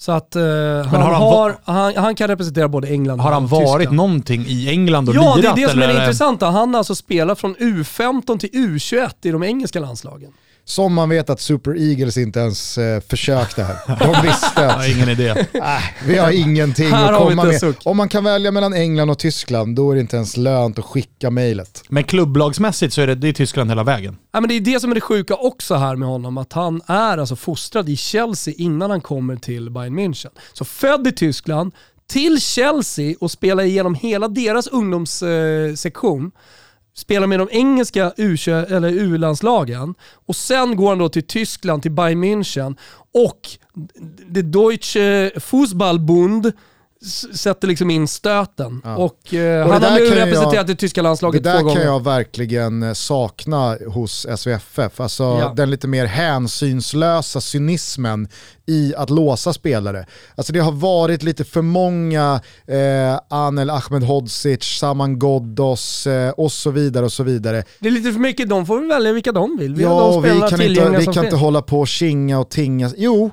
Så att uh, han, han, har, han, han, kan representera både England och Har han varit Tyskland. någonting i England och ja, lirat? Ja, det är det som är det intressanta. Han har alltså spelat från U15 till U21 i de engelska landslagen. Som man vet att Super Eagles inte ens eh, försökte här. De visste att ingen idé. Äh, vi har ingenting här att komma med. Om man kan välja mellan England och Tyskland, då är det inte ens lönt att skicka mejlet. Men klubblagsmässigt så är det, det är Tyskland hela vägen. Ja, men det är det som är det sjuka också här med honom, att han är alltså fostrad i Chelsea innan han kommer till Bayern München. Så född i Tyskland, till Chelsea och spelar igenom hela deras ungdomssektion. Eh, spelar med de engelska U-landslagen och sen går han då till Tyskland, till Bayern München och det Deutsche Fußballbund sätter liksom in stöten. Ja. Och, eh, och han har nu representerat jag, det tyska landslaget två gånger. Det där kan jag verkligen eh, sakna hos SVFF. Alltså ja. den lite mer hänsynslösa cynismen i att låsa spelare. Alltså det har varit lite för många eh, Anel Ahmedhodzic, Saman Ghoddos eh, och så vidare och så vidare. Det är lite för mycket, de får välja vilka de vill. Vi ja, vi kan inte, vi kan inte hålla på och kinga och tinga. Jo,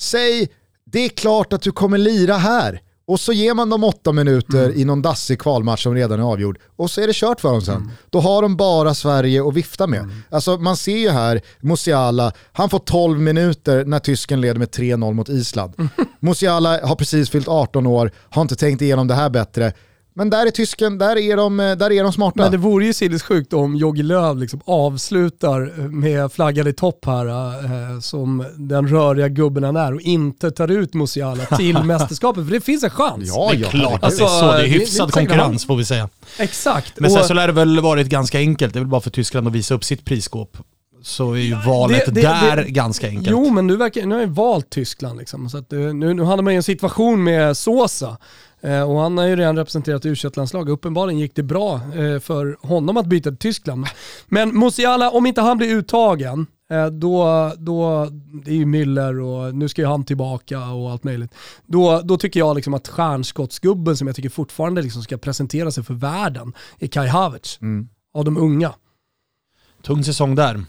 säg det är klart att du kommer lira här. Och så ger man dem åtta minuter mm. i någon dassig kvalmatch som redan är avgjord. Och så är det kört för dem sen. Mm. Då har de bara Sverige att vifta med. Mm. Alltså man ser ju här, Musiala, han får 12 minuter när tysken leder med 3-0 mot Island. Mm. Musiala har precis fyllt 18 år, har inte tänkt igenom det här bättre. Men där är tysken, där är de, där är de smarta. Men det vore ju sinnessjukt om Jogge Löw liksom avslutar med flaggan i topp här, eh, som den röriga gubben han är och inte tar ut Musiala till mästerskapet, för det finns en chans. Ja, ja. Klart, alltså, det är så. Det är hyfsad det, konkurrens får vi säga. Exakt. Men sen så lär det väl varit ganska enkelt, det är väl bara för Tyskland att visa upp sitt prisskåp så är ju valet det, det, där det, ganska enkelt. Jo, men nu, verkar, nu har jag valt Tyskland. Liksom, så att, eh, nu, nu hade man ju en situation med Sosa Eh, och han har ju redan representerat u landslag Uppenbarligen gick det bra eh, för honom att byta till Tyskland. Men Musiala, om inte han blir uttagen, eh, då, då, det är ju Müller och nu ska ju han tillbaka och allt möjligt. Då, då tycker jag liksom att stjärnskottsgubben som jag tycker fortfarande liksom ska presentera sig för världen är Kai Havertz. Mm. Av de unga. Tung säsong där.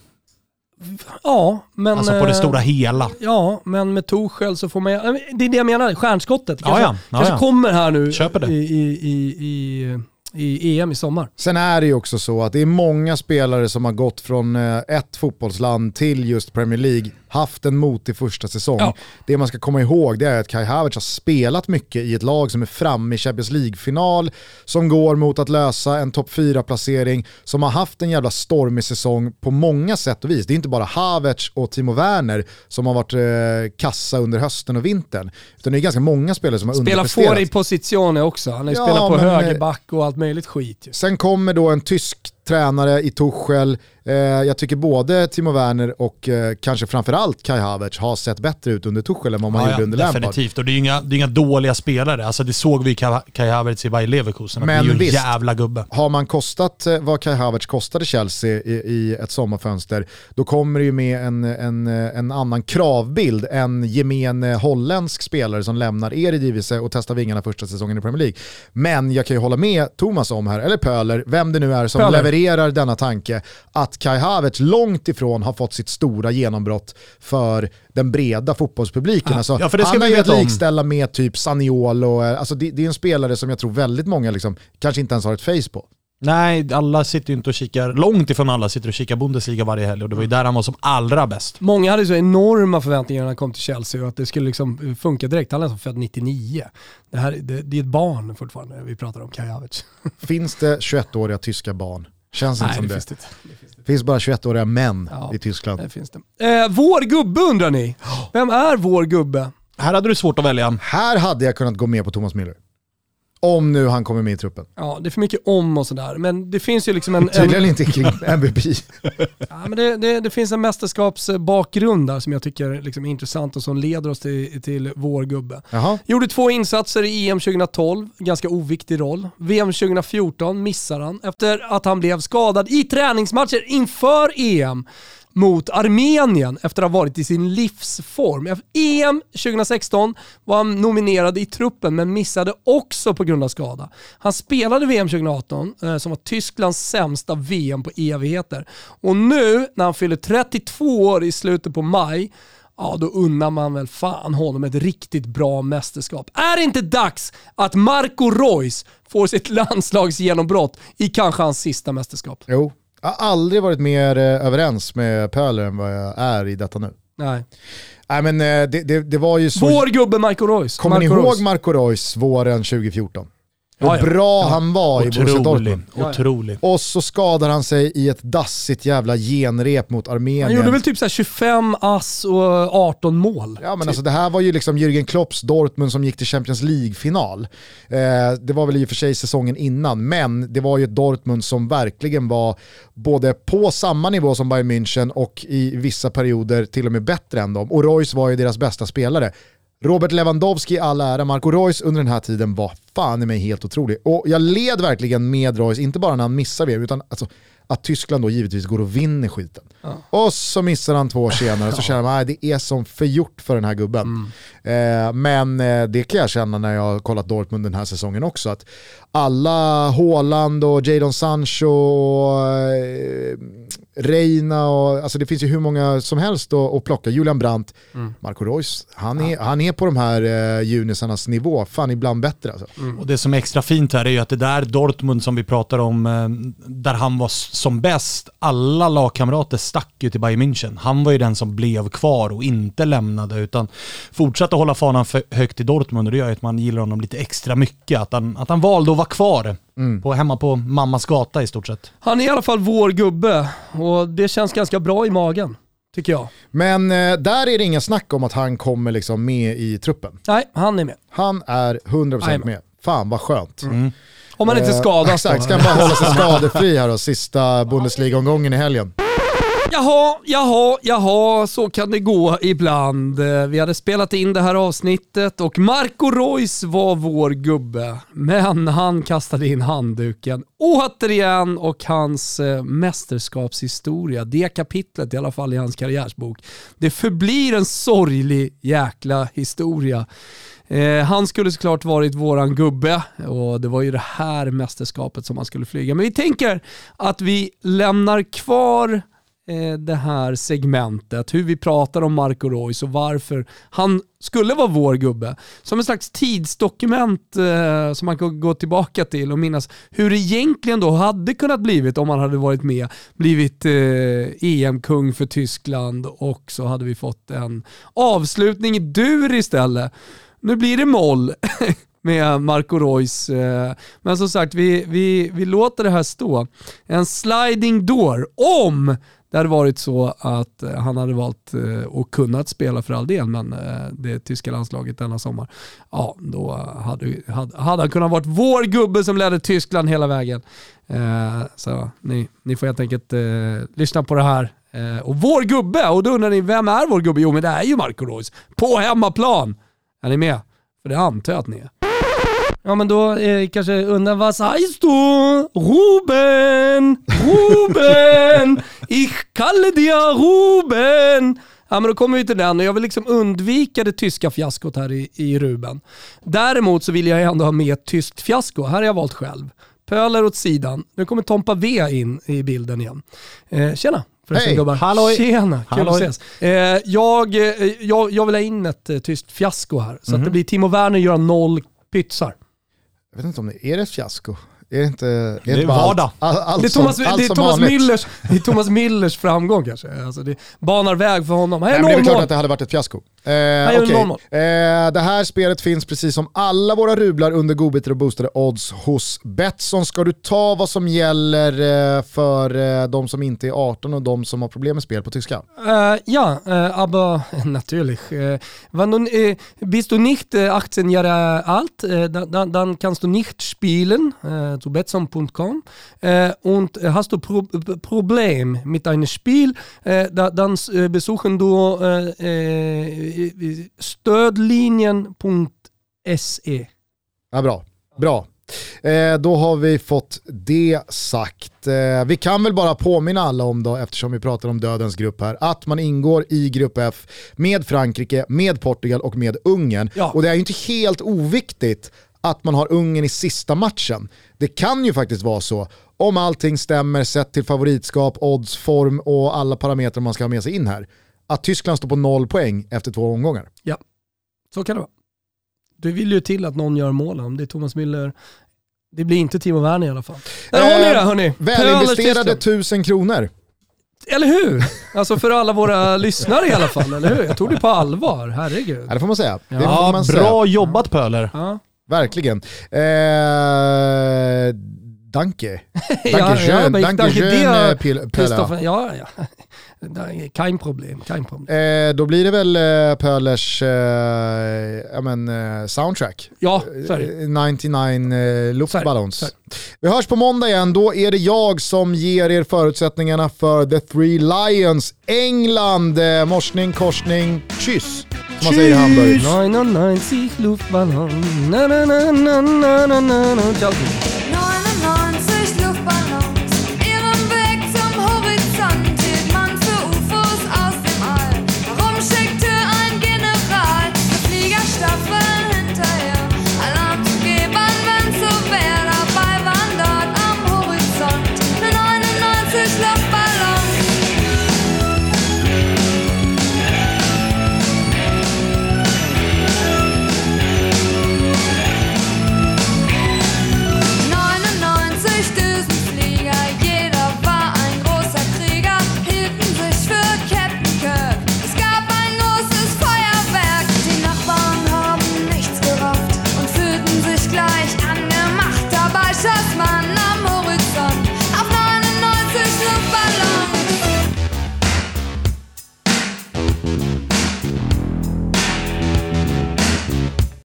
Ja, men... Alltså på det stora hela. Ja, men med Torshäll så får man... Det är det jag menar, stjärnskottet. Kanske, ja, ja. Ja, kanske kommer här nu i, i, i, i i EM i sommar. Sen är det ju också så att det är många spelare som har gått från eh, ett fotbollsland till just Premier League haft en motig första säsong. Ja. Det man ska komma ihåg det är att Kai Havertz har spelat mycket i ett lag som är framme i Champions League-final, som går mot att lösa en topp 4-placering, som har haft en jävla stormig säsong på många sätt och vis. Det är inte bara Havertz och Timo Werner som har varit eh, kassa under hösten och vintern, utan det är ganska många spelare som har Spelar underpresterat. Spelar får i positione också, han har ju ja, spelat på högerback och allt möjligt skit. Sen kommer då en tysk tränare i Tuchel. Eh, jag tycker både Timo Werner och eh, kanske framförallt Kai Havertz har sett bättre ut under Tuchel än vad man ja, gjorde ja, under Lampard. Definitivt, och det är ju inga, det är inga dåliga spelare. Alltså det såg vi i Kai Havertz i Bayer Leverkusen. Men det är ju en jävla gubbe. Har man kostat eh, vad Kai Havertz kostade Chelsea i, i, ett sommarfönster, då kommer det ju med en, en, en annan kravbild än gemene holländsk spelare som lämnar Eredivisie och testar vingarna första säsongen i Premier League. Men jag kan ju hålla med Thomas om här, eller Pöler, vem det nu är som Pöler. levererar levererar denna tanke att Kai Havertz långt ifrån har fått sitt stora genombrott för den breda fotbollspubliken. Ja, alltså, ja, för det ska han är ju att likställa med typ Saniol och eh, alltså, det, det, är en spelare som jag tror väldigt många liksom, kanske inte ens har ett face på. Nej, alla sitter ju inte och kikar, långt ifrån alla sitter och kikar Bundesliga varje helg och det var ju där han var som allra bäst. Många hade så enorma förväntningar när han kom till Chelsea och att det skulle liksom funka direkt. Han är som född 99. Det, här, det, det är ett barn fortfarande vi pratar om, Kai Havertz. Finns det 21-åriga tyska barn Känns inte som det. Finns det. det. finns bara 21-åriga män ja, i Tyskland. Det finns det. Eh, vår gubbe undrar ni. Vem är vår gubbe? Här hade du svårt att välja. Här hade jag kunnat gå med på Thomas Müller. Om nu han kommer med i truppen. Ja, det är för mycket om och sådär. Men det finns ju liksom en... Tydligen en... inte kring MVP. ja, men det, det, det, finns en mästerskapsbakgrund där som jag tycker liksom är intressant och som leder oss till, till vår gubbe. Jaha. Gjorde två insatser i EM 2012, ganska oviktig roll. VM 2014 missar han efter att han blev skadad i träningsmatcher inför EM mot Armenien efter att ha varit i sin livsform. EM 2016 var han nominerad i truppen men missade också på grund av skada. Han spelade VM 2018 eh, som var Tysklands sämsta VM på evigheter. Och nu när han fyller 32 år i slutet på maj ja då unnar man väl fan honom ett riktigt bra mästerskap. Är det inte dags att Marco Reus får sitt landslagsgenombrott i kanske hans sista mästerskap? Jo, jag har aldrig varit mer eh, överens med Pöler än vad jag är i detta nu. Nej. Nej men eh, det, det, det var ju så... Vår gubbe Marco Reus. Kommer Marco ni ihåg Marco Reus våren 2014? Hur ja, bra ja. han var otrolig, i Borussia Dortmund. Otrolig. Och så skadar han sig i ett dassigt jävla genrep mot Armenien. Han gjorde väl typ så 25 ass och 18 mål. Ja men typ. alltså det här var ju liksom Jürgen Klopps Dortmund som gick till Champions League-final. Eh, det var väl i och för sig säsongen innan, men det var ju ett Dortmund som verkligen var både på samma nivå som Bayern München och i vissa perioder till och med bättre än dem. Och Royce var ju deras bästa spelare. Robert Lewandowski all ära, Marco Reus under den här tiden var fan i mig helt otrolig. Och jag led verkligen med Reus, inte bara när han missar VM, utan alltså, att Tyskland då givetvis går och vinner skiten. Ja. Och så missar han två år senare, så känner man att det är som förgjort för den här gubben. Mm. Eh, men eh, det kan jag känna när jag har kollat Dortmund den här säsongen också, att alla Haaland och Jadon Sancho och eh, Reina och alltså det finns ju hur många som helst att, plocka. Julian Brandt, mm. Marco Reus, han är, han är på de här eh, junisarnas nivå, fan ibland bättre alltså. Mm. Och det som är extra fint här är ju att det där Dortmund som vi pratar om, eh, där han var som bäst, alla lagkamrater stack ju till Bayern München. Han var ju den som blev kvar och inte lämnade utan fortsatte hålla fanan högt i Dortmund och det gör ju att man gillar honom lite extra mycket. Att han, att han valde att vara kvar Mm. På, hemma på mammas gata i stort sett. Han är i alla fall vår gubbe och det känns ganska bra i magen. Tycker jag. Men eh, där är det inga snack om att han kommer liksom med i truppen. Nej, han är med. Han är 100% med. med. Fan vad skönt. Mm. Om man inte eh, skadas Exakt, ska han bara hålla sig skadefri här då, sista Bundesliga-omgången i helgen. Jaha, jaha, jaha, så kan det gå ibland. Eh, vi hade spelat in det här avsnittet och Marco Reus var vår gubbe. Men han kastade in handduken återigen och hans eh, mästerskapshistoria, det kapitlet i alla fall i hans karriärsbok, det förblir en sorglig jäkla historia. Eh, han skulle såklart varit våran gubbe och det var ju det här mästerskapet som han skulle flyga. Men vi tänker att vi lämnar kvar Eh, det här segmentet, hur vi pratar om Marco Reus och varför han skulle vara vår gubbe. Som en slags tidsdokument eh, som man kan gå tillbaka till och minnas hur det egentligen då hade kunnat blivit om han hade varit med, blivit eh, EM-kung för Tyskland och så hade vi fått en avslutning i dur istället. Nu blir det moll med Marco Reus. Eh, men som sagt, vi, vi, vi låter det här stå. En sliding door, om det hade varit så att eh, han hade valt eh, och kunnat spela för all del, men eh, det tyska landslaget denna sommar, ja då hade, hade, hade han kunnat vara vår gubbe som ledde Tyskland hela vägen. Så ni, ni får helt enkelt lyssna på det här. Och vår gubbe, och då undrar ni, vem är vår gubbe? Jo men det är ju Marco Reus, på hemmaplan. Är ni med? För det antar jag att ni är. Ja men då eh, kanske undrar vad sägs du? Ruben! Ruben! Ich kalle dir Ruben! Ja men då kommer vi till den och jag vill liksom undvika det tyska fiaskot här i, i Ruben. Däremot så vill jag ändå ha med ett tyskt fiasko. Här har jag valt själv. Pöler åt sidan. Nu kommer Tompa V in i bilden igen. Eh, tjena! förresten hey, gubbar. Halloj. Tjena, kul Halloj. att ses. Eh, jag, eh, jag, jag vill ha in ett eh, tyst fiasko här, så mm -hmm. att mhm. det blir Timo Werner gör noll pytsar. Jag vet inte om det är ett fiasko. Är det inte, är det är vardag. Allt, allt, allt det är Thomas, som, det är Thomas Millers, det är Thomas Millers framgång kanske. Alltså det banar väg för honom. Nej, men det är klart att det hade varit ett fiasko. Eh, okay. eh, det här spelet finns precis som alla våra rublar under godbitar och boostade odds hos Betsson. Ska du ta vad som gäller eh, för eh, de som inte är 18 och de som har problem med spel på tyska? Uh, ja, uh, aber natürlich. Uh, wenn du, uh, bist du nicht 18 Jahre alt, uh, dann, dann kannst du nicht spielen uh, zu Betsson.com und hast du Pro Problem mit einem Spiel, dann besuchen du stödlinjen.se. Ja, bra. Bra. Eh, då har vi fått det sagt. Eh, vi kan väl bara påminna alla om då, eftersom vi pratar om dödens grupp här, att man ingår i grupp F med Frankrike, med Portugal och med Ungern. Ja. Och det är ju inte helt oviktigt att man har Ungern i sista matchen. Det kan ju faktiskt vara så, om allting stämmer sett till favoritskap, odds, form och alla parametrar man ska ha med sig in här, att Tyskland står på noll poäng efter två omgångar. Ja, så kan det vara. Det vill ju till att någon gör målen. Om det är Thomas Müller, det blir inte Timo Werner i alla fall. Där har ni det hörni. Välinvesterade tusen kronor. Eller hur? Alltså för alla våra lyssnare i alla fall, eller hur? Jag tog det på allvar, herregud. Ja, det får man säga. Ja, man bra säga. jobbat Pöler. Ja. Verkligen. Eh, danke. Danke schön. danke schön, Pöler. Ja, ja. Kein problem. Kein problem. Eh, då blir det väl eh, Pölers eh, men, eh, soundtrack. Ja, sorry. 99 eh, luftballons. Vi hörs på måndag igen. Då är det jag som ger er förutsättningarna för The Three Lions. England, eh, morsning, korsning, kyss. Som man säger i Hamburg. 99 Luftballon. Na, na, na, na, na, na, na. Ciao.